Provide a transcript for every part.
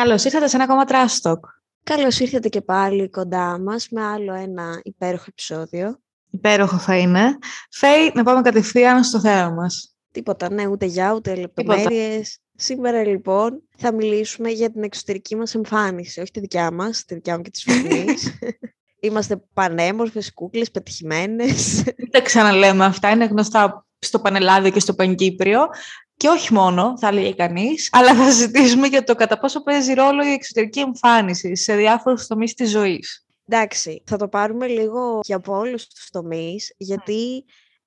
Καλώς ήρθατε σε ένα ακόμα Trash Talk. Καλώς ήρθατε και πάλι κοντά μας με άλλο ένα υπέροχο επεισόδιο. Υπέροχο θα είναι. Φέη, να πάμε κατευθείαν στο θέμα μας. Τίποτα, ναι, ούτε για ούτε λεπτομέρειες. Σήμερα λοιπόν θα μιλήσουμε για την εξωτερική μας εμφάνιση, όχι τη δικιά μας, τη δικιά μου και της φωνής. Είμαστε πανέμορφες, κούκλες, πετυχημένες. Δεν τα ξαναλέμε αυτά, είναι γνωστά στο Πανελλάδιο και στο Πανκύπριο. Και όχι μόνο, θα έλεγε κανείς, αλλά θα συζητήσουμε για το κατά πόσο παίζει ρόλο η εξωτερική εμφάνιση σε διάφορους τομείς της ζωής. Εντάξει, θα το πάρουμε λίγο και από όλους τους τομείς, γιατί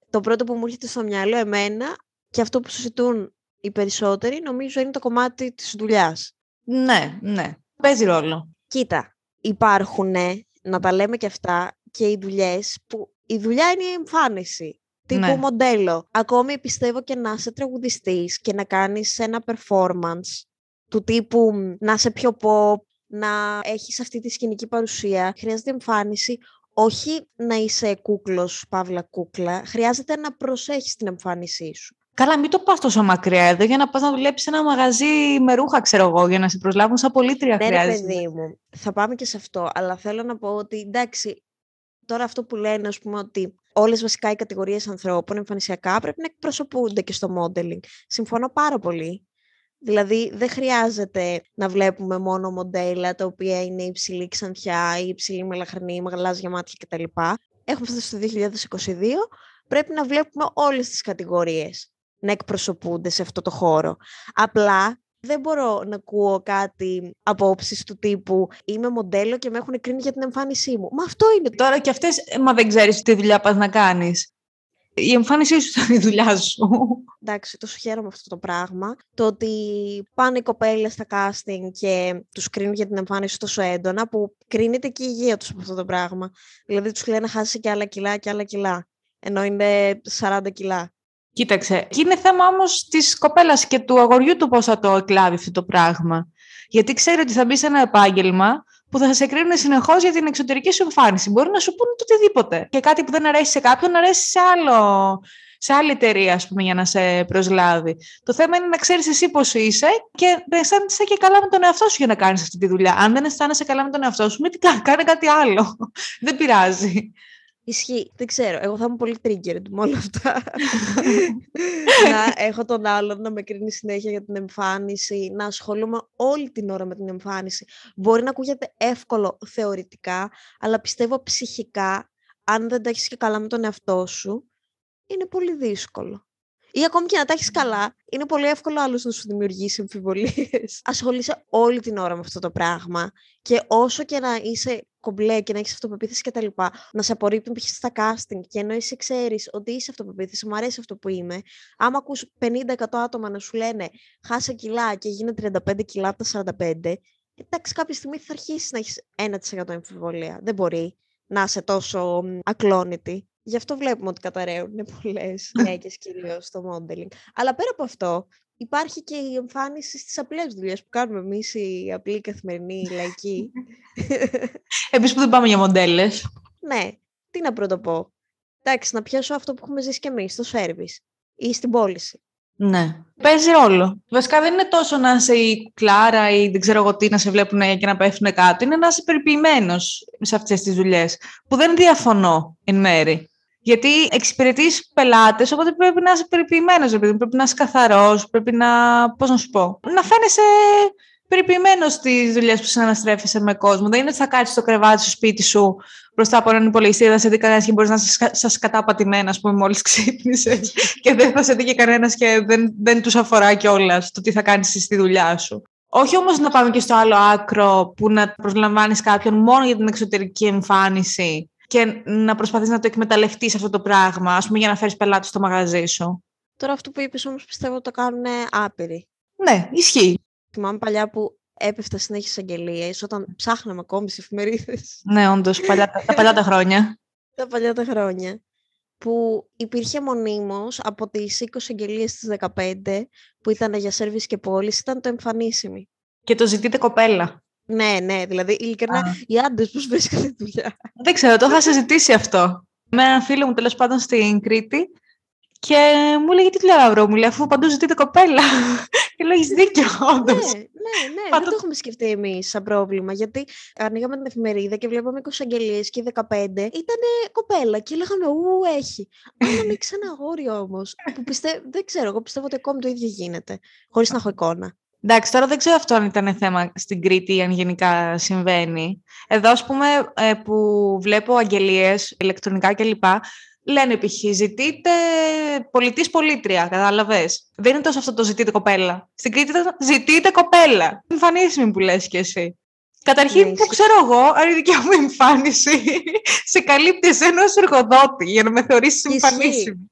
το πρώτο που μου έρχεται στο μυαλό εμένα και αυτό που συζητούν οι περισσότεροι, νομίζω είναι το κομμάτι της δουλειάς. Ναι, ναι. Παίζει ρόλο. Κοίτα, υπάρχουν, να τα λέμε και αυτά, και οι δουλειές που η δουλειά είναι η εμφάνιση τύπου ναι. μοντέλο. Ακόμη πιστεύω και να είσαι τραγουδιστής και να κάνεις ένα performance του τύπου να είσαι πιο pop, να έχεις αυτή τη σκηνική παρουσία. Χρειάζεται εμφάνιση, όχι να είσαι κούκλος, παύλα κούκλα. Χρειάζεται να προσέχεις την εμφάνισή σου. Καλά, μην το πας τόσο μακριά εδώ για να πας να δουλέψεις ένα μαγαζί με ρούχα, ξέρω εγώ, για να σε προσλάβουν σαν πολίτρια. Ναι, χρειάζεται. παιδί μου. Θα πάμε και σε αυτό. Αλλά θέλω να πω ότι εντάξει, τώρα αυτό που λένε, ας πούμε, ότι όλες βασικά οι κατηγορίες ανθρώπων εμφανισιακά πρέπει να εκπροσωπούνται και στο modeling. Συμφωνώ πάρα πολύ. Δηλαδή δεν χρειάζεται να βλέπουμε μόνο μοντέλα τα οποία είναι υψηλή ξανθιά ή υψηλή μελαχρινή, γαλάζια μάτια κτλ. Έχουμε φτάσει στο 2022, πρέπει να βλέπουμε όλες τις κατηγορίες να εκπροσωπούνται σε αυτό το χώρο. Απλά δεν μπορώ να ακούω κάτι απόψεις του τύπου είμαι μοντέλο και με έχουν κρίνει για την εμφάνισή μου. Μα αυτό είναι. Τώρα και αυτές, ε, μα δεν ξέρεις τι δουλειά πας να κάνεις. Η εμφάνισή σου ήταν η δουλειά σου. Εντάξει, τόσο χαίρομαι αυτό το πράγμα. Το ότι πάνε οι κοπέλες στα casting και τους κρίνουν για την εμφάνιση τόσο έντονα, που κρίνεται και η υγεία τους από αυτό το πράγμα. Δηλαδή τους λένε χάσει και άλλα κιλά και άλλα κιλά. Ενώ είναι 40 κιλά. Κοίταξε, και είναι θέμα όμως της κοπέλας και του αγοριού του πώς θα το εκλάβει αυτό το πράγμα. Γιατί ξέρει ότι θα μπει σε ένα επάγγελμα που θα σε κρίνουν συνεχώς για την εξωτερική σου εμφάνιση. Μπορεί να σου πούνε το οτιδήποτε. Και κάτι που δεν αρέσει σε κάποιον, αρέσει σε, άλλο, σε άλλη εταιρεία, ας πούμε, για να σε προσλάβει. Το θέμα είναι να ξέρεις εσύ πώς είσαι και να αισθάνεσαι και καλά με τον εαυτό σου για να κάνεις αυτή τη δουλειά. Αν δεν αισθάνεσαι καλά με τον εαυτό σου, μην κάνε κάτι άλλο. δεν πειράζει. Ισχύει. Δεν ξέρω. Εγώ θα είμαι πολύ triggered με όλα αυτά. να έχω τον άλλον να με κρίνει συνέχεια για την εμφάνιση, να ασχολούμαι όλη την ώρα με την εμφάνιση. Μπορεί να ακούγεται εύκολο θεωρητικά, αλλά πιστεύω ψυχικά, αν δεν τα έχεις και καλά με τον εαυτό σου, είναι πολύ δύσκολο. Ή ακόμη και να τα έχεις καλά, είναι πολύ εύκολο άλλος να σου δημιουργήσει αμφιβολίες. Ασχολείσαι όλη την ώρα με αυτό το πράγμα. Και όσο και να είσαι κομπλέ και να έχεις αυτοπεποίθηση κτλ. Να σε απορρίπτουν π.χ. στα casting και ενώ εσύ ξέρεις ότι είσαι αυτοπεποίθηση, μου αρέσει αυτό που είμαι, άμα ακούς 50-100 άτομα να σου λένε χάσε κιλά και γίνε 35 κιλά από τα 45, εντάξει, κάποια στιγμή θα αρχίσεις να έχεις 1% αμφιβολία. Δεν μπορεί να είσαι τόσο ακλόνητη. Γι' αυτό βλέπουμε ότι καταραίουν πολλές γυναίκες κυρίως στο modeling. Αλλά πέρα από αυτό, υπάρχει και η εμφάνιση στις απλές δουλειές που κάνουμε εμείς οι απλοί καθημερινοί λαϊκοί. Εμείς που δεν πάμε για μοντέλες. Ναι, τι να πρωτοπώ. Εντάξει, να πιάσω αυτό που έχουμε ζήσει κι εμείς, στο σέρβις ή στην πώληση. Ναι. Παίζει ρόλο. Βασικά δεν είναι τόσο να είσαι η Κλάρα ή δεν ξέρω εγώ τι να σε βλέπουν και να πέφτουν κάτω. Είναι να είσαι περιποιημένος σε αυτές τις δουλειές. Που δεν διαφωνώ εν μέρη. Γιατί εξυπηρετείς πελάτες, οπότε πρέπει να είσαι περιποιημένος, πρέπει να είσαι καθαρός, πρέπει να. Πώς να σου πω. Να φαίνεσαι περιποιημένος στις δουλειές που συναναστρέφεσαι με κόσμο. Δεν είναι ότι θα κάτσεις στο κρεβάτι σου σπίτι σου μπροστά από έναν υπολογιστή, θα σε δει κανένας και μπορείς να είσαι σας κατάπατημένα, ας πούμε, μόλις ξύπνησες. και δεν θα σε δει και κανένας και δεν, δεν τους αφορά κιόλας το τι θα κάνεις στη δουλειά σου. Όχι όμως να πάμε και στο άλλο άκρο που να προσλαμβάνεις κάποιον μόνο για την εξωτερική εμφάνιση και να προσπαθείς να το εκμεταλλευτείς αυτό το πράγμα, ας πούμε για να φέρεις πελάτη στο μαγαζί σου. Τώρα αυτό που είπες όμως πιστεύω ότι το κάνουν άπειροι. Ναι, ισχύει. Θυμάμαι παλιά που έπεφτα συνέχεια αγγελίες όταν ψάχναμε ακόμη σε εφημερίδες. Ναι, όντως, τα παλιά τα χρόνια. τα παλιά τα χρόνια. Που υπήρχε μονίμως από τις 20 αγγελίες στις 15 που ήταν για σερβις και πόλη, ήταν το εμφανίσιμη. Και το ζητείτε κοπέλα. Ναι, ναι, δηλαδή ειλικρινά οι άντρες πώς βρίσκονται δουλειά. Δεν ξέρω, το είχα συζητήσει αυτό. Με έναν φίλο μου τέλος πάντων στην Κρήτη Και μου έλεγε τι τηλεόραση μου λέει, αφού παντού ζητείτε κοπέλα. και λέω, έχεις δίκιο, όντως. Ναι, ναι, ναι. δεν το έχουμε σκεφτεί εμείς σαν πρόβλημα. Γιατί ανοίγαμε την εφημερίδα και βλέπαμε 20 αγγελίε και 15 ήταν κοπέλα. Και λέγαμε, Ού, έχει. Αν ανοίξει ένα αγόρι όμως. Που πιστεύω, δεν ξέρω, εγώ πιστεύω ότι ακόμη το ίδιο γίνεται. Χωρίς να έχω εικόνα. Εντάξει, τώρα δεν ξέρω αυτό αν ήταν θέμα στην Κρήτη ή αν γενικά συμβαίνει. Εδώ, ας πούμε, ε, που βλέπω αγγελίες, ηλεκτρονικά κλπ. Λένε π.χ. ζητείτε πολιτής πολίτρια, κατάλαβες. Δεν είναι τόσο αυτό το ζητείτε κοπέλα. Στην Κρήτη ήταν ζητείτε κοπέλα. Εμφανίσιμη που λες κι εσύ. Καταρχήν, ναι, που ξέρω εγώ, αν η δικιά μου εμφάνιση σε καλύπτει εσένα ως εργοδότη για να με θεωρήσει εμφανίσιμη.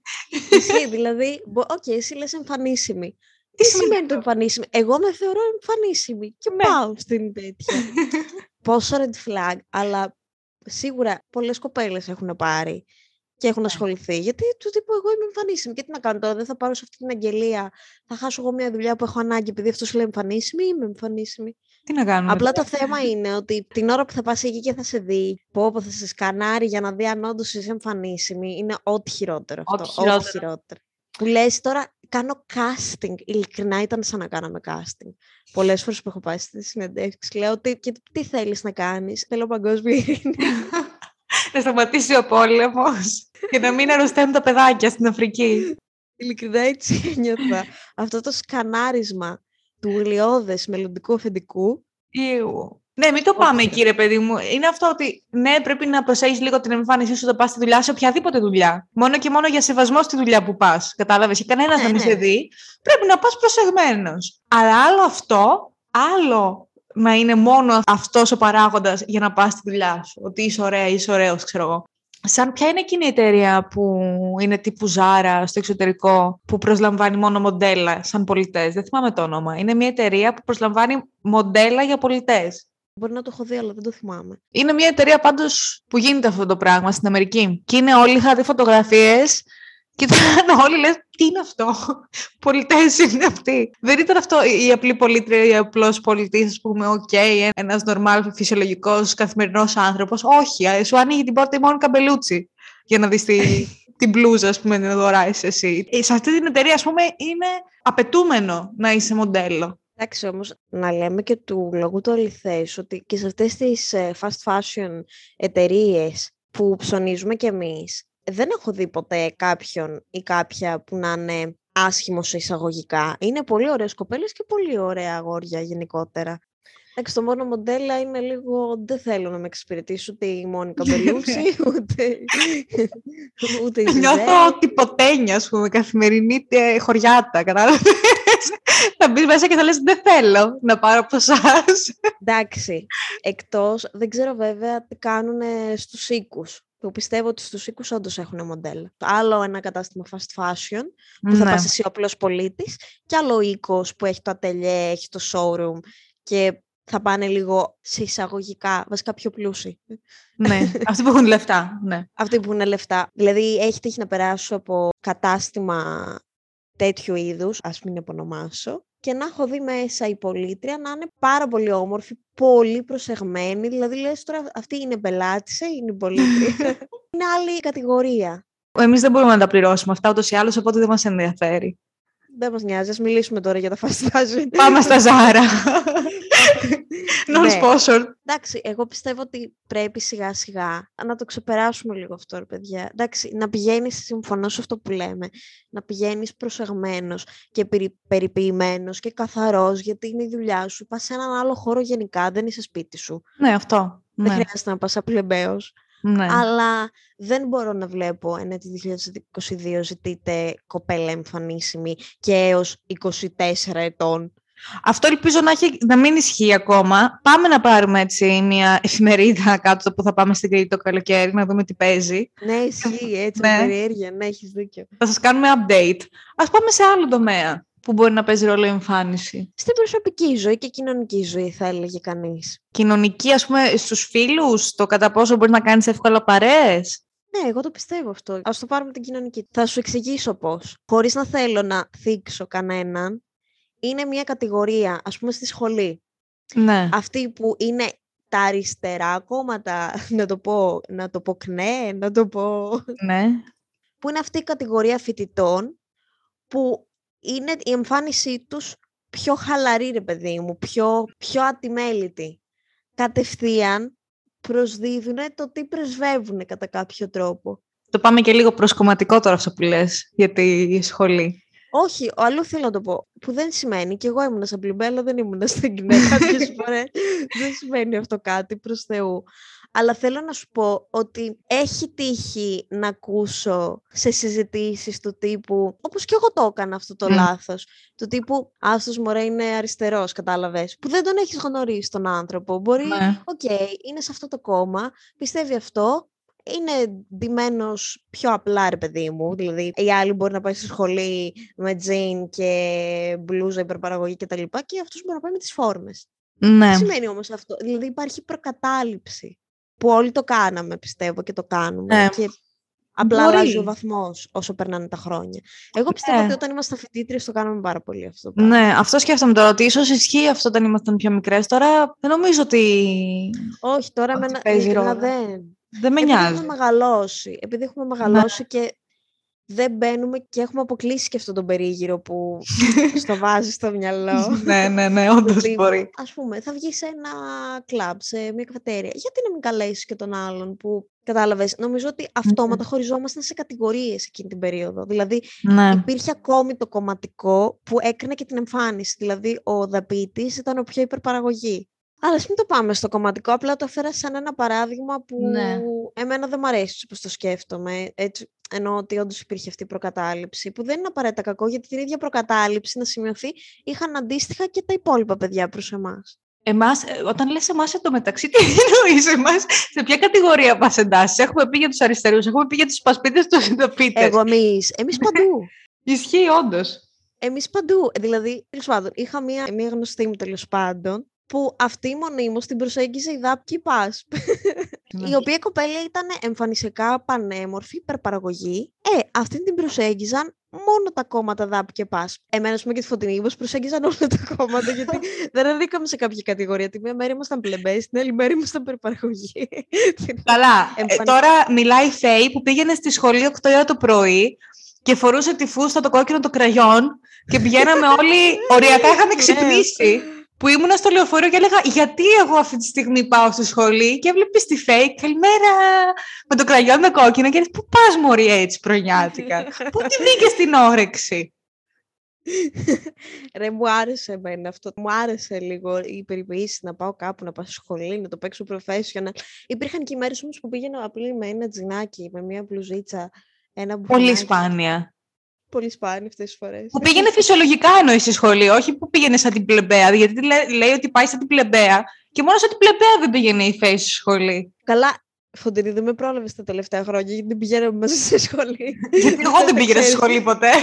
Ισχύει, δηλαδή, OK, okay, εσύ λες εμφανίσιμη. Τι σημαίνει το εμφανίσιμη. Εγώ με θεωρώ εμφανίσιμη και ναι. πάω στην τέτοια. Πόσο red flag, αλλά σίγουρα πολλές κοπέλες έχουν πάρει και έχουν ναι. ασχοληθεί. Γιατί του τύπου εγώ είμαι εμφανίσιμη. Και τι να κάνω τώρα, δεν θα πάρω σε αυτή την αγγελία. Θα χάσω εγώ μια δουλειά που έχω ανάγκη επειδή αυτός λέει εμφανίσιμη ή είμαι εμφανίσιμη. Τι να κάνουμε. Απλά το θέμα είναι ότι την ώρα που θα πας εκεί και θα σε δει, πω, πω θα σε σκανάρει για να δει αν όντως είσαι εμφανίσιμη, είναι ό,τι χειρότερο αυτό. Ό,τι χειρότερο. χειρότερο. Που λες τώρα, κάνω casting. Ειλικρινά ήταν σαν να κάναμε casting. Πολλές φορές που έχω πάει στις συνεντεύξεις, λέω ότι και τι θέλεις να κάνεις. Θέλω παγκόσμια ειρήνη. να σταματήσει ο πόλεμος και να μην αρρωσταίνουν τα παιδάκια στην Αφρική. Ειλικρινά έτσι νιώθω. Αυτό το σκανάρισμα του γλιώδες μελλοντικού αφεντικού. Ιου. Ναι, μην το πάμε εκεί, ρε παιδί μου. Είναι αυτό ότι ναι, πρέπει να προσέχεις λίγο την εμφάνισή σου όταν πας στη δουλειά, σε οποιαδήποτε δουλειά. Μόνο και μόνο για σεβασμό στη δουλειά που πας. Κατάλαβες. Και κανένας ναι, να μην ναι. σε δει. Πρέπει να πας προσεγμένος. Αλλά άλλο αυτό, άλλο να είναι μόνο αυτός ο παράγοντας για να πας στη δουλειά σου. Ότι είσαι ωραία, είσαι ωραίος, ξέρω εγώ. Σαν ποια είναι εκείνη η εταιρεία που είναι τύπου Zara στο εξωτερικό, που προσλαμβάνει μόνο μοντέλα σαν πωλητές. Δεν θυμάμαι το όνομα. Είναι μια εταιρεία που προσλαμβάνει μοντέλα για πωλητές. Μπορεί να το έχω δει, αλλά δεν το θυμάμαι. Είναι μια εταιρεία πάντως που γίνεται αυτό το πράγμα στην Αμερική. Και είναι όλοι, είχα δει φωτογραφίες και ήταν όλοι λες, τι είναι αυτό, πωλητές είναι αυτοί. Δεν ήταν αυτό η απλή πωλήτρια ή απλός πωλητής, ας πούμε, OK, okay, ένας νορμάλ φυσιολογικός καθημερινός άνθρωπος. Όχι, σου ανοίγει την πόρτα η Monica Bellucci για να δεις τη, την μπλούζα, ας πούμε, να δωράσει εσύ. Σε αυτή την εταιρεία, ας πούμε, είναι απαιτούμενο να είσαι μοντέλο. Εντάξει όμως, να λέμε και του λόγου του αληθές ότι και σε αυτές τις ε, fast fashion εταιρείες που ψωνίζουμε κι εμείς, δεν έχω δει ποτέ κάποιον ή κάποια που να είναι άσχημο σε εισαγωγικά. Είναι πολύ ωραίες κοπέλες και πολύ ωραία αγόρια γενικότερα. Εντάξει, το μόνο μοντέλα είναι λίγο. Δεν θέλω να με εξυπηρετήσει ούτε η Μόνικα Μπελούτσι, ούτε. ούτε η Νιώθω τυποτένια, ας πούμε, καθημερινή χωριάτα. Κατάλαβες. θα μπεις μέσα και θα λες δεν θέλω να πάρω από εσάς. Εντάξει. Εκτός, δεν ξέρω βέβαια τι κάνουν στους οίκους που πιστεύω ότι στους οίκους όντως έχουν μοντέλα. Άλλο ένα κατάστημα fast fashion που θα ναι. πας εσύ ο απλός πολίτης και άλλο οίκος που έχει το ατελιέ, έχει το showroom και θα πάνε λίγο σε εισαγωγικά, βασικά πιο πλούσιοι. Ναι, αυτοί που έχουν λεφτά. Ναι. Αυτοί που έχουν λεφτά. Δηλαδή, έχει τύχει να περάσω από κατάστημα τέτοιου είδους, ας μην επωνομάσω, και να έχω δει μέσα η πολίτρια να είναι πάρα πολύ όμορφη, πολύ προσεγμένη. Δηλαδή, λες τώρα αυτή είναι πελάτησε, είναι η πολίτρια. είναι άλλη κατηγορία. Εμείς δεν μπορούμε να τα πληρώσουμε αυτά ούτως ή άλλως, οπότε δεν μας ενδιαφέρει. Δεν μας νοιάζει. Α μιλήσουμε τώρα για τα fast fashion. Πάμε στα Ζάρα. Non-sponsored. Ναι. Εντάξει, εγώ πιστεύω ότι πρέπει σιγά σιγά να το ξεπεράσουμε λίγο αυτό, ρε παιδιά. Εντάξει, να πηγαίνεις, συμφωνώ σε αυτό που λέμε, να πηγαίνεις προσεγμένος και περι, περιποιημένος και καθαρός, γιατί είναι η δουλειά σου. Πας σε έναν άλλο χώρο γενικά, δεν είσαι σπίτι σου. Ναι, αυτό. Δεν ναι. χρειάζεται να πας απλεμπαίος. Ναι. Αλλά δεν μπορώ να βλέπω ένα της 2022 ζητείτε κοπέλα εμφανίσιμη και έως 24 ετών. Αυτό ελπίζω να, έχει, να μην ισχύει ακόμα. Πάμε να πάρουμε έτσι μια εφημερίδα κάτω που θα πάμε στην Κρήτη το καλοκαίρι, να δούμε τι παίζει. Ναι, ισχύει έτσι, ναι. περιέργεια, ναι, έχεις δίκιο. Θα σας κάνουμε update. Ας πάμε σε άλλο τομέα που μπορεί να παίζει ρόλο η εμφάνιση. Στην προσωπική ζωή και κοινωνική ζωή, θα έλεγε κανείς. Κοινωνική, ας πούμε, στους φίλους, το κατά πόσο μπορείς να κάνεις εύκολα παρέες; Ναι, εγώ το πιστεύω αυτό. Α το πάρουμε την κοινωνική. Θα σου εξηγήσω πώς. Χωρίς να θέλω να θίξω κανέναν, είναι μια κατηγορία, ας πούμε, στη σχολή. Ναι. Αυτή που είναι τα αριστερά κόμματα, να το πω, να το πω κνέ, να το πω... Ναι που είναι αυτή η κατηγορία φοιτητών που είναι η εμφάνισή τους πιο χαλαρή, ρε παιδί μου, πιο, πιο ατιμέλητη. Κατευθείαν προσδίδουν το τι πρεσβεύουν κατά κάποιο τρόπο. Το πάμε και λίγο προσκομματικό τώρα αυτό που λες για τη σχολή. Όχι, αλλού θέλω να το πω. Που δεν σημαίνει, και εγώ ήμουν σαν πλυμπέλα, δεν ήμουν στην κοινή κάποιες φορές. δεν σημαίνει αυτό κάτι προς Θεού. Αλλά θέλω να σου πω ότι έχει τύχει να ακούσω σε συζητήσεις του τύπου, όπως και εγώ το έκανα αυτό το mm. λάθος, του τύπου «Άσ' τος μωρέ είναι αριστερός», κατάλαβες, που δεν τον έχεις γνωρίσει τον άνθρωπο. Μπορεί, ναι. OK, okay, είναι σε αυτό το κόμμα, πιστεύει αυτό, είναι ντυμένος πιο απλά, ρε παιδί μου. Δηλαδή, η άλλη μπορεί να πάει στη σχολή με τζιν και μπλούζα υπερπαραγωγή κτλ. Και, και αυτός μπορεί να πάει με τις φόρμες. Ναι. Τι σημαίνει όμως αυτό; Δηλαδή, υπάρχει προκατάληψη. Που όλοι το κάναμε, πιστεύω, και το κάνουμε. Ναι. Και απλά μπορεί. αλλάζει ο βαθμός όσο περνάνε τα χρόνια. Εγώ πιστεύω ναι. ότι όταν ήμασταν φοιτήτριε το κάναμε πάρα πολύ αυτό. Ναι, αυτό σκέφτομαι τώρα. Ότι ίσως ισχύει αυτό όταν ήμασταν πιο μικρές. Τώρα δεν νομίζω ότι. Όχι, τώρα με ένα. Δεν. Δεν με νοιάζει. Έχουμε μεγαλώσει, επειδή έχουμε ναι. μεγαλώσει και δεν μπαίνουμε και έχουμε αποκλείσει και αυτόν τον περίγυρο που στο βάζεις στο μυαλό. ναι, ναι, ναι, όντως μπορεί. Α πούμε, θα βγεις σε ένα κλαμπ, σε μια καφετέρια. Γιατί να μην καλέσεις και τον άλλον που κατάλαβες. Νομίζω ότι αυτόματα χωριζόμασταν σε κατηγορίες εκείνη την περίοδο. Δηλαδή, ναι. υπήρχε ακόμη το κομματικό που έκρινε και την εμφάνιση. Δηλαδή, ο δαπίτης ήταν ο πιο υπερπαραγωγή. Αλλά μην το πάμε στο κομματικό, απλά το έφερα σαν ένα παράδειγμα που ναι. εμένα δεν μου αρέσει όπως το σκέφτομαι. Έτσι, ενώ ότι όντως υπήρχε αυτή η προκατάληψη, που δεν είναι απαραίτητα κακό, γιατί την ίδια προκατάληψη να σημειωθεί είχαν αντίστοιχα και τα υπόλοιπα παιδιά προς εμάς. Εμάς, ε, όταν λες εμάς μεταξύ, τι εννοείς εμάς, σε ποια κατηγορία μας εντάσσεις; Έχουμε πει για τους αριστερούς, έχουμε πει για τους πασπίτες, τους συντοπίτες. Εγώ εμείς, εμείς παντού. Ισχύει όντως. Εμείς παντού. Δηλαδή, τέλος πάντων, είχα μία, μία γνωστή μου τέλος πάντων, που αυτή μονίμως την προσέγγιζε η Δάπκη Πάσπ. Ναι. η οποία κοπέλα ήταν εμφανισιακά πανέμορφη, υπερπαραγωγή. Ε, αυτή την προσέγγιζαν μόνο τα κόμματα ΔΑΠ και ΠΑΣ. Εμένα, πούμε, και τη Φωτεινή, προσέγγιζαν όλα τα κόμματα, γιατί δεν ανήκαμε σε κάποια κατηγορία. Τη μία μέρα ήμασταν πλεμπές, την άλλη μέρα ήμασταν υπερπαραγωγή. Καλά. Ε, τώρα μιλάει η Φέη που πήγαινε στη σχολή 8 ώρα το πρωί και φορούσε τη φούστα, το κόκκινο, το κραγιόν και πηγαίναμε όλοι, οριακά είχαμε ναι. ξυπνήσει που ήμουν στο λεωφορείο και έλεγα γιατί εγώ αυτή τη στιγμή πάω στο σχολή και έβλεπε τη fake, καλημέρα με το κραγιόν με κόκκινο και πού πας μωρή έτσι προνιάτικα, πού τη βγήκες την όρεξη; Ρε, μου άρεσε εμένα αυτό. Μου άρεσε λίγο η περιποίηση να πάω κάπου, να πάω στο σχολή, να το παίξω professional. Υπήρχαν και μέρες όμως που πήγαινα απλή με ένα τζινάκι, με μια μπλουζίτσα, ένα Πολύ σπάνια πολύ σπάνιο αυτές τις φορές. Που πήγαινε φυσιολογικά εννοείς στη σχολή, όχι που πήγαινε σαν την πλεμπαία. Γιατί λέει ότι πάει σαν την πλεμπαία και μόνο σαν την πλεμπαία δεν πήγαινε η Φέη στη σχολή. Καλά, Φωτεινή, δεν με πρόλαβες τα τελευταία χρόνια γιατί δεν πηγαίναμε μαζί στη σχολή. Γιατί εγώ δεν πήγαινα στη σχολή ποτέ.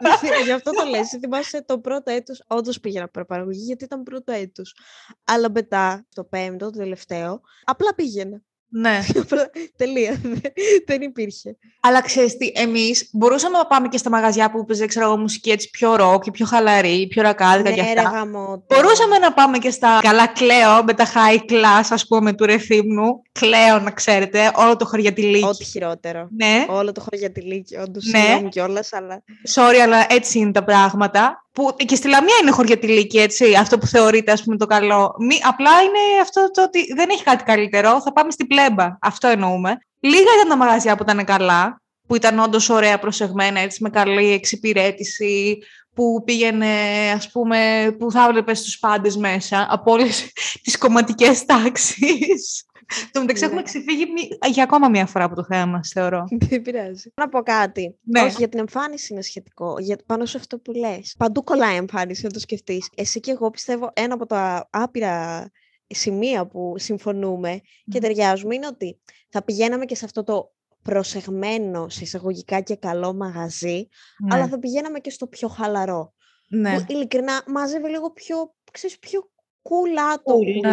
Ναι, αυτό. Γι' αυτό το λες. Θυμάσαι το πρώτο έτος, όντως πήγαινα προπαραγωγή γιατί ήταν πρώτο έτος. Αλλά μετά, το πέμπτο, το τελευταίο, απλά πήγαινα. Ναι. Τελεία. Δεν υπήρχε. Αλλά ξέρεις τι, εμείς μπορούσαμε να πάμε και στα μαγαζιά που παίζει ξέρω μουσική έτσι πιο ροκ, πιο χαλαρή, πιο ρακάδικα ναι, και αυτά. Μπορούσαμε να πάμε και στα καλά κλαίω με τα high class, ας πούμε, του ρεθύμνου. Κλαίω, να ξέρετε, όλο το χωριατιλίκι. Ό,τι χειρότερο. Ναι. Όλο το χωριατιλίκι, όντως. Ναι. Συγγνώμη κιόλας, αλλά. Sorry, αλλά έτσι είναι τα πράγματα που και στη Λαμία είναι χωριατηλίκη, έτσι, αυτό που θεωρείται, ας πούμε, το καλό. Μη, απλά είναι αυτό το ότι δεν έχει κάτι καλύτερο, θα πάμε στην πλέμπα. Αυτό εννοούμε. Λίγα ήταν τα μαγαζιά που ήταν καλά, που ήταν όντως ωραία προσεγμένα, έτσι, με καλή εξυπηρέτηση, που πήγαινε, ας πούμε, που θα έβλεπε τους πάντες μέσα, από όλες τις κομματικές τάξεις. Το μεταξύ έχουμε ναι. ξεφύγει για ακόμα μία φορά από το θέμα μας, θεωρώ. Δεν πειράζει. Να πω κάτι. Ναι. Όχι, για την εμφάνιση είναι σχετικό. Για, πάνω σε αυτό που λες. Παντού κολλάει η εμφάνιση, να το σκεφτείς. Εσύ και εγώ πιστεύω ένα από τα άπειρα σημεία που συμφωνούμε και ταιριάζουμε είναι ότι θα πηγαίναμε και σε αυτό το προσεγμένο σε εισαγωγικά και καλό μαγαζί, ναι. αλλά θα πηγαίναμε και στο πιο χαλαρό. Ναι. Που ειλικρινά μάζευε λίγο πιο, ξέρεις, πιο cool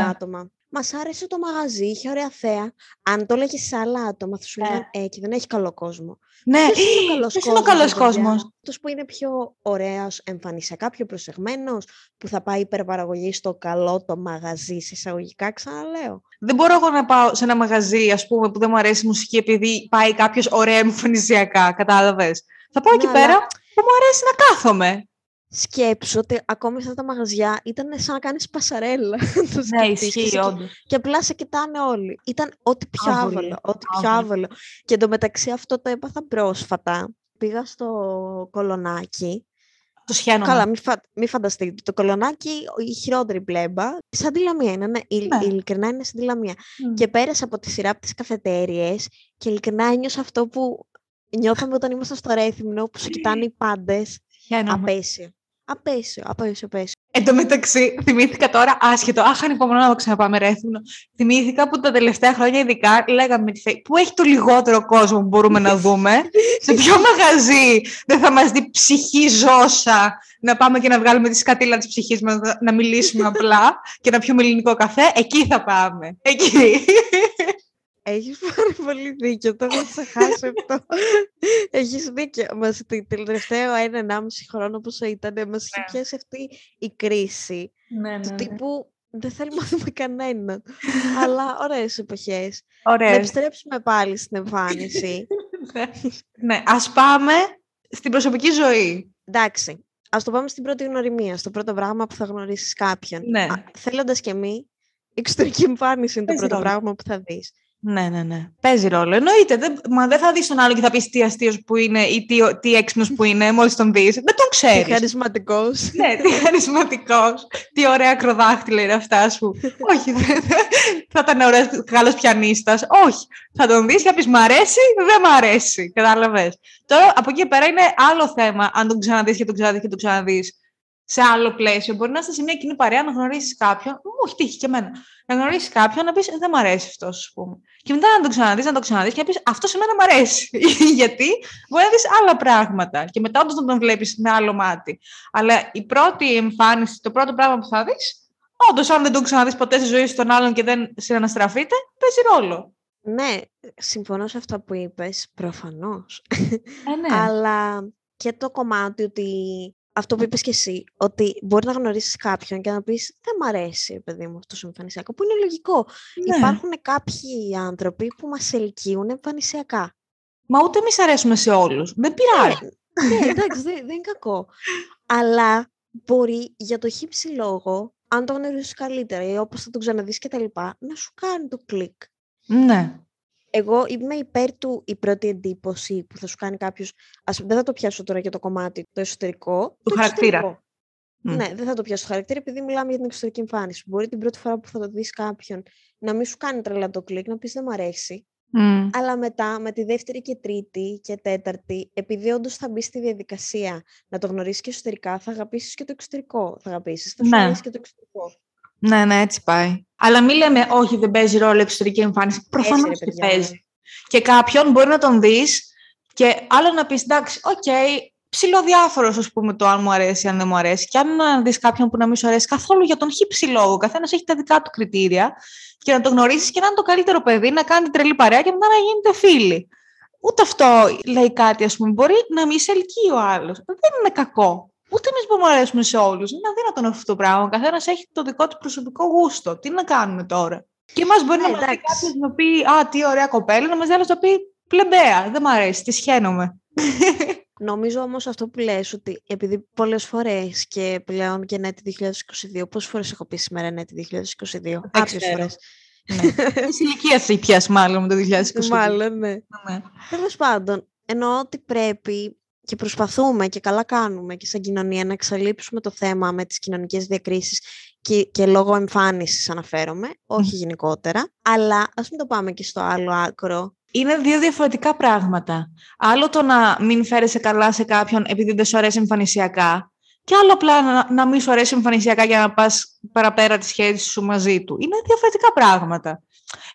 άτομα. Μας άρεσε το μαγαζί, είχε ωραία θέα. Αν το έλεγες σε άλλα άτομα, θα σου Ναι. λέγανε Ε, και δεν έχει καλό κόσμο. Ναι, Ποιος είναι ο καλός ποιος είναι ο καλός κόσμος; Αυτός που είναι πιο ωραίος εμφανισιακά, πιο προσεγμένος, που θα πάει υπερπαραγωγή στο καλό το μαγαζί, σε εισαγωγικά ξαναλέω. Δεν μπορώ εγώ να πάω σε ένα μαγαζί, ας πούμε, που δεν μου αρέσει η μουσική επειδή πάει κάποιος ωραία εμφανισιακά, κατάλαβες; Θα πάω Ναι, εκεί αλλά- πέρα που μου αρέσει να κάθομαι. Σκέψου ότι ακόμη σε αυτά τα μαγαζιά ήταν σαν να κάνεις πασαρέλα. το Ναι, σκεφτείς και ισχύει, σε- όντως. Και απλά σε κοιτάνε όλοι. Ήταν ό,τι πιο Άβολο, άβολο. Ό,τι πιο άβολο. άβολο. Και εντωμεταξύ αυτό το έπαθα πρόσφατα. Πήγα στο κολονάκι. Το σχένομαι. Καλά, μην, φα... μη φανταστείτε. Το κολονάκι, η χειρότερη πλέμπα, σαν τη Λαμία είναι. Ναι, ειλ- Ναι. ειλικρινά είναι σαν τη Λαμία. Μμ. Και πέρασα από τη σειρά από τις καφετέριες και ειλικρινά ένιωσα αυτό που νιώθαμε όταν ήμασταν στο Ρέθυμνο, που σου κοιτάνε οι πάντες. Σχένομαι. Απέσιο. Απέσιο, απέσιο, απέσιο. Εν τω μεταξύ, θυμήθηκα τώρα, άσχετο, αχ, ανυπομονώ να το ξαναπάμε ρέθυμνο. Θυμήθηκα που τα τελευταία χρόνια, ειδικά, λέγαμε με τη Φέη, πού έχει το λιγότερο κόσμο που μπορούμε να δούμε, σε ποιο μαγαζί δεν θα μας δει ψυχή ζώσα, να πάμε και να βγάλουμε τη σκατήλα της ψυχής μας, να- να μιλήσουμε απλά και να πιούμε ελληνικό καφέ, εκεί θα πάμε. Εκεί. Έχεις πάρα πολύ δίκιο, το έχω ξεχάσει αυτό. Έχεις δίκιο. Μας, το τελευταίο ένα, ενάμιση χρόνο που ήταν, μας είχε Ναι. πιάσει αυτή η κρίση. ναι, Του τύπου δεν θέλουμε να δούμε κανέναν. Αλλά ωραίες εποχές. Να Ωραία. επιστρέψουμε πάλι στην εμφάνιση. ναι, ας πάμε στην προσωπική ζωή. Εντάξει, ας το πάμε στην πρώτη γνωριμία, στο πρώτο πράγμα που θα γνωρίσεις κάποιον. Ναι. Α, θέλοντας και μη, η εξωτερική εμφάνιση είναι το Παίζει πρώτο ρόλο. πράγμα που θα δεις. Ναι, ναι, ναι. Παίζει ρόλο. Εννοείται. Δεν, μα δεν θα δεις τον άλλο και θα πεις τι αστείος που είναι ή τι, τι έξυπνος που είναι, μόλις τον δεις. Δεν τον Και ξέρεις. χαρισματικός. ναι, τι χαρισματικός. Τι ωραία ακροδάχτυλα είναι αυτά, α πούμε. Όχι, δεν- θα ήταν ωραίος καλό πιανίστας. Όχι. Θα τον δεις και θα πεις Μ' αρέσει, δεν μ' αρέσει. Κατάλαβες. Τώρα από εκεί και πέρα είναι άλλο θέμα αν τον ξαναδείς και τον ξαναδείς και τον ξαναδείς σε άλλο πλαίσιο. Μπορεί να είστε σε μια κοινή παρέα να γνωρίσεις κάποιον. Μου έχει τύχει και εμένα. Να γνωρίσεις κάποιον να πεις Δεν μ' αρέσει αυτός, ας πούμε. Και μετά να τον ξαναδείς, να τον ξαναδείς και να πεις Αυτός σε μένα μ' αρέσει. Γιατί μπορεί να δεις άλλα πράγματα. Και μετά όντως να τον βλέπεις με άλλο μάτι. Αλλά η πρώτη εμφάνιση, το πρώτο πράγμα που θα δεις, όντως, αν δεν τον ξαναδείς ποτέ στη ζωή σου τον άλλον και δεν συναναστραφείτε, παίζει ρόλο. Ναι, συμφωνώ σε αυτά που είπες, προφανώς. Ε, ναι. Αλλά και το κομμάτι ότι αυτό που είπες και εσύ, ότι μπορεί να γνωρίσεις κάποιον και να πεις δεν μ' αρέσει, παιδί μου, αυτό εμφανισιακό, που είναι λογικό. Ναι. Υπάρχουν κάποιοι άνθρωποι που μας ελκύουν εμφανισιακά. Μα ούτε εμείς αρέσουμε σε όλους. Δεν πειράζει. ναι, εντάξει, δεν, δεν είναι κακό. Αλλά μπορεί για το χύψη λόγο, αν το γνωρίζεις καλύτερα ή όπως θα τον ξαναδείς και τα λοιπά, να σου κάνει το κλικ. Ναι. Εγώ είμαι υπέρ του η πρώτη εντύπωση που θα σου κάνει κάποιος. Α πούμε, δεν θα το πιάσω τώρα για το κομμάτι το εσωτερικό. Του το χαρακτήρα. εξωτερικό. Μμ. Ναι, δεν θα το πιάσω το χαρακτήρα επειδή μιλάμε για την εξωτερική εμφάνιση. Μπορεί την πρώτη φορά που θα το δεις κάποιον να μην σου κάνει τρελά το κλικ, να πεις δεν μ' αρέσει. Μμ. Αλλά μετά, με τη δεύτερη και τρίτη και τέταρτη, επειδή όντως θα μπει στη διαδικασία να το γνωρίσεις και εσωτερικά, θα αγαπήσεις και το εξωτερικό. Θα αγαπήσεις, θα σου Ναι. αρέσει και το εξωτερικό. Ναι, ναι, έτσι πάει. Αλλά μην λέμε, όχι, δεν παίζει ρόλο η εξωτερική εμφάνιση. Προφανώς ρε και παιδιά. παίζει. Και κάποιον μπορεί να τον δεις και άλλο να πεις, εντάξει, οκ, ψιλοδιάφορο, ας πούμε, το αν μου αρέσει, αν δεν μου αρέσει. Και αν να δεις κάποιον που να μην σου αρέσει καθόλου για τον Χ Ψ λόγο. Ο καθένας έχει τα δικά του κριτήρια και να το γνωρίσεις και να είναι το καλύτερο παιδί, να κάνει την τρελή παρέα και μετά να γίνετε φίλοι. Ούτε αυτό λέει κάτι, ας πούμε. Μπορεί να μην σε ελκύει ο άλλος. Δεν είναι κακό. Ούτε εμείς μπορούμε να αρέσουμε σε όλους. Είναι αδύνατο αυτό το πράγμα. Ο καθένας έχει το δικό του προσωπικό γούστο. Τι να κάνουμε τώρα; Και εμά μπορεί Ναι, να μα δει εντάξει. κάποιος να πει Α, τι ωραία κοπέλα, να μας δει άλλο να πει Πλεμπέα, δεν μ' αρέσει, τη σχένομαι. Νομίζω όμως αυτό που λες ότι επειδή πολλές φορές και πλέον και νέτη 2022, πόσες φορές έχω πει σήμερα νέτη 2022, άπειρες ξέρω. φορές. ναι. Τη ηλικία θα πιάσει μάλλον με το 2022. Μάλλον, ναι. Ναι. Τέλος πάντων, εννοώ ότι πρέπει και προσπαθούμε και καλά κάνουμε και σαν κοινωνία να εξαλείψουμε το θέμα με τις κοινωνικές διακρίσεις και, και λόγω εμφάνισης αναφέρομαι, όχι γενικότερα, αλλά ας μην το πάμε και στο άλλο άκρο. Είναι δύο διαφορετικά πράγματα. Άλλο το να μην φέρεσαι καλά σε κάποιον επειδή δεν σου αρέσει εμφανισιακά, και άλλο απλά να, να μην σου αρέσει εμφανισιακά για να πας παραπέρα τη σχέση σου μαζί του. Είναι διαφορετικά πράγματα.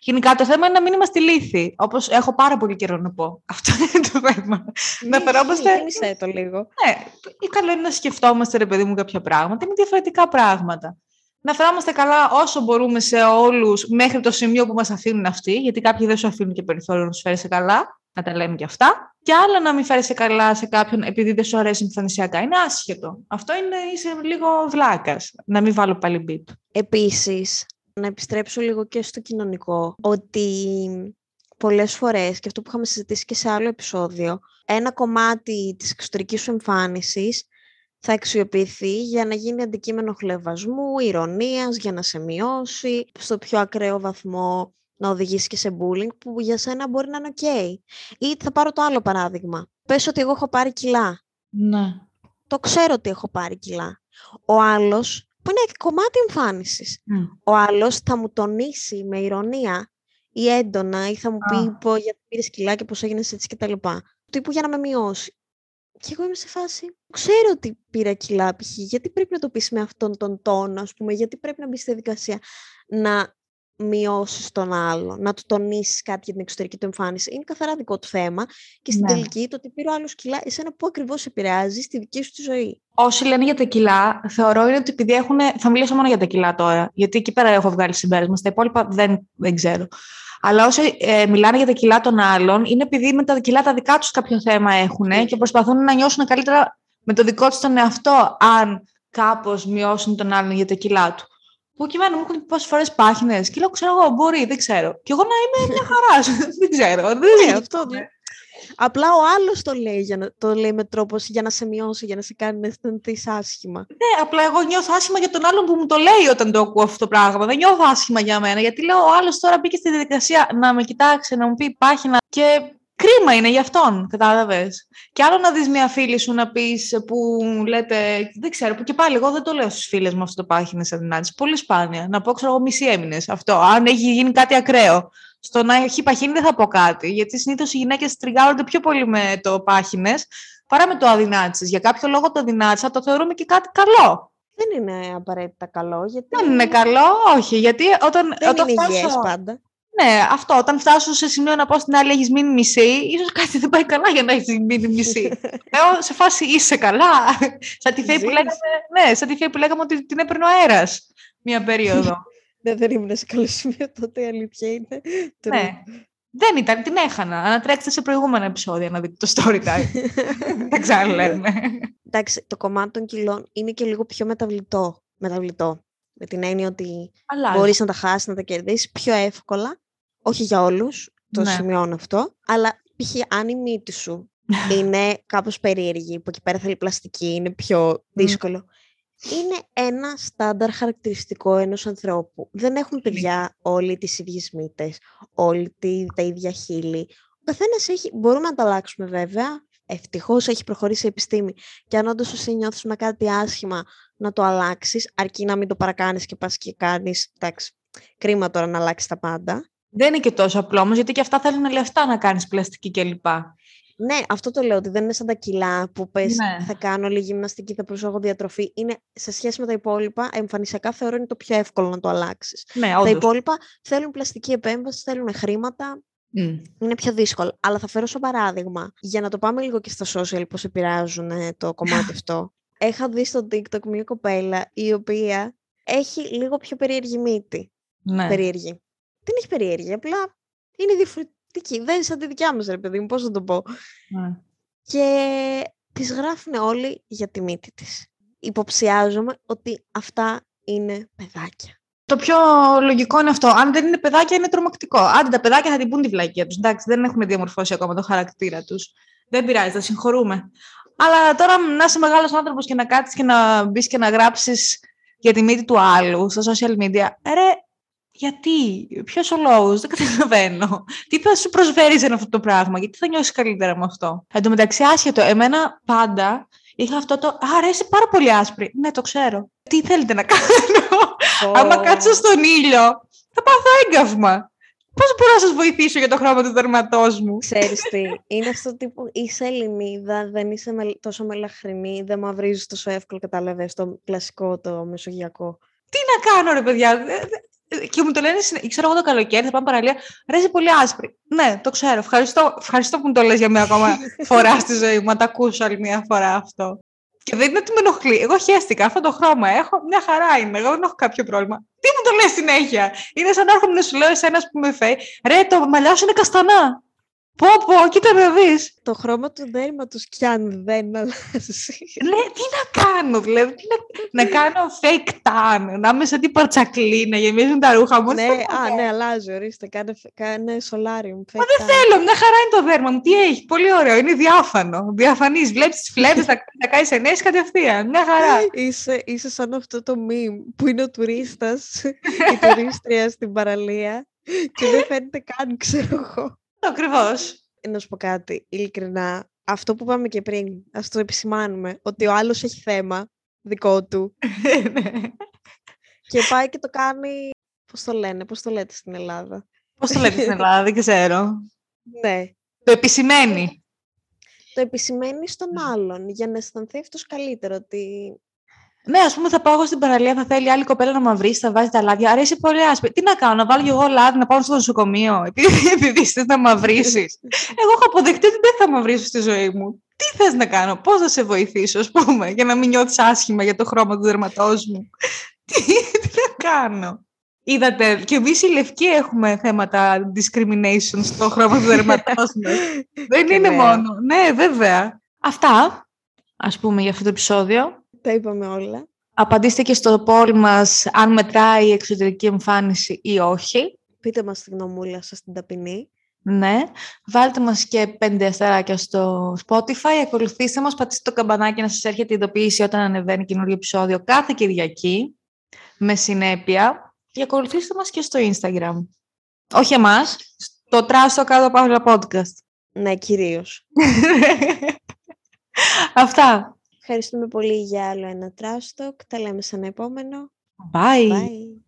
Γενικά το θέμα είναι να μην είμαστε λύθοι. Όπως έχω πάρα πολύ καιρό να πω. Αυτό είναι το θέμα. να Ναι, φερόμαστε. ισχύει, θύμισέ το λίγο. Ναι, ή καλό είναι να σκεφτόμαστε, ρε παιδί μου, κάποια πράγματα. Είναι διαφορετικά πράγματα. να φερόμαστε καλά όσο μπορούμε σε όλους μέχρι το σημείο που μας αφήνουν αυτοί, γιατί κάποιοι δεν σου αφήνουν και περιθώριο να σου φέρει καλά, να τα λέμε και αυτά. Και άλλα να μην φέρει καλά σε κάποιον επειδή δεν σου αρέσει εμφανισιακά. Είναι άσχετο. Αυτό είναι, είσαι λίγο βλάκας. Να μην βάλω πάλι μπιτ. Επίσης, να επιστρέψω λίγο και στο κοινωνικό, ότι πολλές φορές, και αυτό που είχαμε συζητήσει και σε άλλο επεισόδιο, ένα κομμάτι της εξωτερικής σου εμφάνισης θα αξιοποιηθεί για να γίνει αντικείμενο χλεβασμού, ηρωνίας, για να σε μειώσει, στο πιο ακραίο βαθμό να οδηγήσει και σε bullying, που για σένα μπορεί να είναι ok. Ή θα πάρω το άλλο παράδειγμα. Πες ότι εγώ έχω πάρει κιλά. Ναι. Το ξέρω ότι έχω πάρει κιλά. Ο άλλος, που είναι κομμάτι εμφάνισης, ο άλλος θα μου τονίσει με ηρωνία ή έντονα ή θα μου πει πω, γιατί πήρες κιλά και πώς έγινες έτσι κτλ. Τύπου για να με μειώσει. Και εγώ είμαι σε φάση, ξέρω ότι πήρα κιλά π.χ. Γιατί πρέπει να το πεις με αυτόν τον τόνο, ας πούμε, γιατί πρέπει να μπεις στη διαδικασία να μειώσεις τον άλλο, να του τονίσεις κάτι για την εξωτερική του εμφάνιση. Είναι καθαρά δικό του θέμα και στην ναι. τελική το ότι πήρε ο άλλος κιλά, εσένα που ακριβώς επηρεάζει στη δική σου τη ζωή; Όσοι λένε για τα κιλά, θεωρώ είναι ότι επειδή έχουν. Θα μιλήσω μόνο για τα κιλά τώρα, γιατί εκεί πέρα έχω βγάλει συμπέρασμα. Στα υπόλοιπα δεν, δεν ξέρω. Αλλά όσοι ε, μιλάνε για τα κιλά των άλλων, είναι επειδή με τα κιλά τα δικά τους κάποιο θέμα έχουν ναι. και προσπαθούν να νιώσουν καλύτερα με το δικό τους τον εαυτό, αν κάπως μειώσουν τον άλλον για τα κιλά του. Που και μου έχουν πόσες φορές πάχινες. Και λέω, ξέρω εγώ, μπορεί, δεν ξέρω. Και εγώ να είμαι μια χαράς. δεν ξέρω. Δεν ναι, αυτό. Ναι. Απλά ο άλλος το λέει, για να, το λέει με τρόπος για να σε μειώσει, για να σε κάνει να αισθανθείς άσχημα. Ναι, απλά εγώ νιώθω άσχημα για τον άλλον που μου το λέει όταν το ακούω αυτό το πράγμα. Δεν νιώθω άσχημα για μένα. Γιατί λέω, ο άλλος τώρα μπήκε στη διαδικασία να με κοιτάξει, να μου πει πάχυνα. Και κρίμα είναι για αυτόν, κατάλαβες. Και άλλο να δεις μια φίλη σου να πεις που λέτε, δεν ξέρω, που και πάλι εγώ δεν το λέω στι φίλες μου αυτό το πάχυνε αδυνάτη. Πολύ σπάνια. Να πω, ξέρω εγώ, μισή έμεινες αυτό. Αν έχει γίνει κάτι ακραίο στο να έχει παχύνει δεν θα πω κάτι, γιατί συνήθως οι γυναίκες τριγάρονται πιο πολύ με το πάχυνε παρά με το αδυνάτησε. Για κάποιο λόγο το αδυνάτησα το θεωρούμε και κάτι καλό. Δεν είναι απαραίτητα καλό. Γιατί... Δεν είναι καλό, όχι. Γιατί όταν. Δεν όταν είναι φτάσω... πάντα. Ναι, αυτό. Όταν φτάσω σε σημείο να πω στην άλλη έχεις μείνει μισή, ίσως κάτι δεν πάει καλά για να έχεις μείνει μισή. Λέω σε φάση είσαι καλά. σαν τη φέη που λέγαμε, ναι, σαν τη φέη που λέγαμε ότι την έπαιρνε ο αέρας μία περίοδο. Ναι, δεν ήμουν σε καλό σημείο τότε, η αλήθεια είναι. Ναι. Δεν ήταν, την έχανα. Ανατρέξτε σε προηγούμενα επεισόδια να δείτε το story time. δεν ξαναλέμε. Εντάξει, το κομμάτι των κιλών είναι και λίγο πιο μεταβλητό. μεταβλητό. Με την έννοια ότι μπορείς να τα χάσεις, να τα κερδίσεις πιο εύκολα. Όχι για όλους, το ναι. σημειώνω αυτό. Αλλά π.χ. αν η μύτη σου είναι κάπως περίεργη, που εκεί πέρα θέλει πλαστική, είναι πιο δύσκολο είναι ένα στάνταρ χαρακτηριστικό ενός ανθρώπου. Δεν έχουν παιδιά όλοι τις ίδιες μύτες, όλοι τα ίδια χείλη. Ο καθένας έχει, μπορούμε να τα αλλάξουμε βέβαια, Ευτυχώς έχει προχωρήσει η επιστήμη και αν όντως εσύ νιώθεις με κάτι άσχημα να το αλλάξεις, αρκεί να μην το παρακάνεις και πας και κάνεις. Εντάξει, κρίμα τώρα να αλλάξεις τα πάντα. Δεν είναι και τόσο απλό όμως, γιατί και αυτά θέλουν λεφτά να κάνεις πλαστική κλπ. Ναι, αυτό το λέω, ότι δεν είναι σαν τα κιλά που πες ναι. θα κάνω λίγη γυμναστική, θα προσέχω διατροφή. Είναι σε σχέση με τα υπόλοιπα, εμφανισιακά θεωρώ είναι το πιο εύκολο να το αλλάξεις. Ναι, τα υπόλοιπα θέλουν πλαστική επέμβαση, θέλουν χρήματα. Είναι πιο δύσκολο. Αλλά θα φέρω σαν παράδειγμα, για να το πάμε λίγο και στα social, πώς επηρεάζουν ε, το κομμάτι αυτό. Έχα δει στο TikTok μια κοπέλα η οποία έχει λίγο πιο περίεργη μύτη. Ναι. Περίεργη. Δεν έχει περίεργη, απλά είναι διαφορετική δεν είναι σαν τη δικιά μας, ρε παιδί μου, πώς να το πω. Ναι. Και τις γράφουν όλοι για τη μύτη της. Υποψιάζομαι ότι αυτά είναι παιδάκια. Το πιο λογικό είναι αυτό. Αν δεν είναι παιδάκια, είναι τρομακτικό. Άντε, τα παιδάκια θα την πούν τη βλακία τους. Εντάξει, δεν έχουν διαμορφώσει ακόμα το χαρακτήρα τους. Δεν πειράζει, θα συγχωρούμε. Αλλά τώρα να είσαι μεγάλος άνθρωπος και να κάτσεις και να μπεις και να γράψεις για τη μύτη του άλλου στα social media. Ρε, γιατί, ποιος ο λόγος, δεν καταλαβαίνω. Τι θα σου προσφέρει σε αυτό το πράγμα, γιατί θα νιώσεις καλύτερα με αυτό; Εν τω μεταξύ, άσχετο, εμένα πάντα είχα αυτό το. Αρέσει πάρα πολύ άσπρη. Ναι, το ξέρω. Τι θέλετε να κάνω; Oh. Άμα κάτσω στον ήλιο, θα πάθω έγκαυμα. Πώς μπορώ να σας βοηθήσω για το χρώμα του δερματός μου; Ξέρεις τι. Είναι αυτό τύπο. Είσαι Ελληνίδα, δεν είσαι τόσο μελαχρινή, δεν μαυρίζεις τόσο εύκολα, κατάλαβε το κλασικό, το μεσογειακό. Τι να κάνω, ρε παιδιά; Και μου το λένε, ξέρω εγώ το καλοκαίρι, θα πάμε παραλία. Ρέζει πολύ άσπρη. Ναι, το ξέρω. Ευχαριστώ, ευχαριστώ που μου το λες για μια ακόμα φορά στη ζωή μου. Να τα ακούσω άλλη μια φορά αυτό. Και δεν είναι ότι με ενοχλεί. Εγώ χαίστηκα. Αυτό το χρώμα έχω. Μια χαρά είναι. Εγώ δεν έχω κάποιο πρόβλημα. Τι μου το λες συνέχεια; Είναι σαν να έρχομαι να σου λέω εσένα που με φέρει. Ρε, το μαλλιά σου είναι καστανά. Πω, πω, κοίτα να δεις. Το χρώμα του δέρματος κι αν δεν αλλάζει. Λέει, τι να κάνω, δηλαδή, τι να, να κάνω fake tan, να είμαι σαν την παρτσακλή, να γεμίζουν τα ρούχα μου. ναι, Αυτό α, θέλω. ναι, αλλάζει, ορίστε, κάνε, κάνε solarium. Μα δεν θέλω, μια χαρά είναι το δέρμα μου. Τι έχει, πολύ ωραίο, είναι διάφανο. Διαφανής, βλέπεις τις φλέβες, τα, τα κάνεις ενέσεις κατευθείαν. Μια χαρά. Είσαι, είσαι σαν αυτό το meme που είναι ο τουρίστας, η τουρίστρια στην παραλία και δεν φαίνεται καν, ξέρω εγώ. Ακριβώς. Να σου πω κάτι, ειλικρινά, αυτό που είπαμε και πριν, ας το επισημάνουμε, ότι ο άλλος έχει θέμα δικό του Ναι. και πάει και το κάνει, πώς το λένε, πώς το λέτε στην Ελλάδα; Πώς το λέτε στην Ελλάδα, δεν ξέρω. Ναι, Το επισημαίνει. το επισημαίνει στον άλλον για να αισθανθεί αυτός καλύτερο ότι Ναι, ας πούμε, θα πάω εγώ στην παραλία, θα θέλει άλλη κοπέλα να μαυρίσει, θα βάζει τα λάδια. Άρα είσαι πολύ άσπρη. Τι να κάνω, να βάλω κι εγώ λάδι να πάω στο νοσοκομείο, επειδή, επειδή θε να μαυρίσει. εγώ έχω αποδεχτεί ότι δεν θα μαυρίσω στη ζωή μου. Τι θες να κάνω, πώς θα σε βοηθήσω, ας πούμε, για να μην νιώθεις άσχημα για το χρώμα του δερματός μου. τι, τι να κάνω. Είδατε, και εμείς οι λευκοί έχουμε θέματα discrimination στο χρώμα του δερματός μας. δεν Και είναι βέβαια. μόνο. Ναι, βέβαια. Αυτά, ας πούμε, για αυτό το επεισόδιο. Τα είπαμε όλα. Απαντήστε και στο poll μας αν μετράει η εξωτερική εμφάνιση ή όχι. Πείτε μας τη γνωμούλα σας την ταπεινή. Ναι. Βάλτε μας και πέντε αστεράκια στο Spotify. Ακολουθήστε μας, πατήστε το καμπανάκι να σας έρχεται η ειδοποίηση όταν ανεβαίνει καινούργιο επεισόδιο κάθε Κυριακή. Με συνέπεια. Και ακολουθήστε μας και στο Instagram. Όχι εμάς, στο τράστο κάτω παύλα podcast. Ναι, κυρίως. Αυτά. Ευχαριστούμε πολύ για άλλο ένα Trash Talk. Τα λέμε σε ένα επόμενο. Bye. Bye.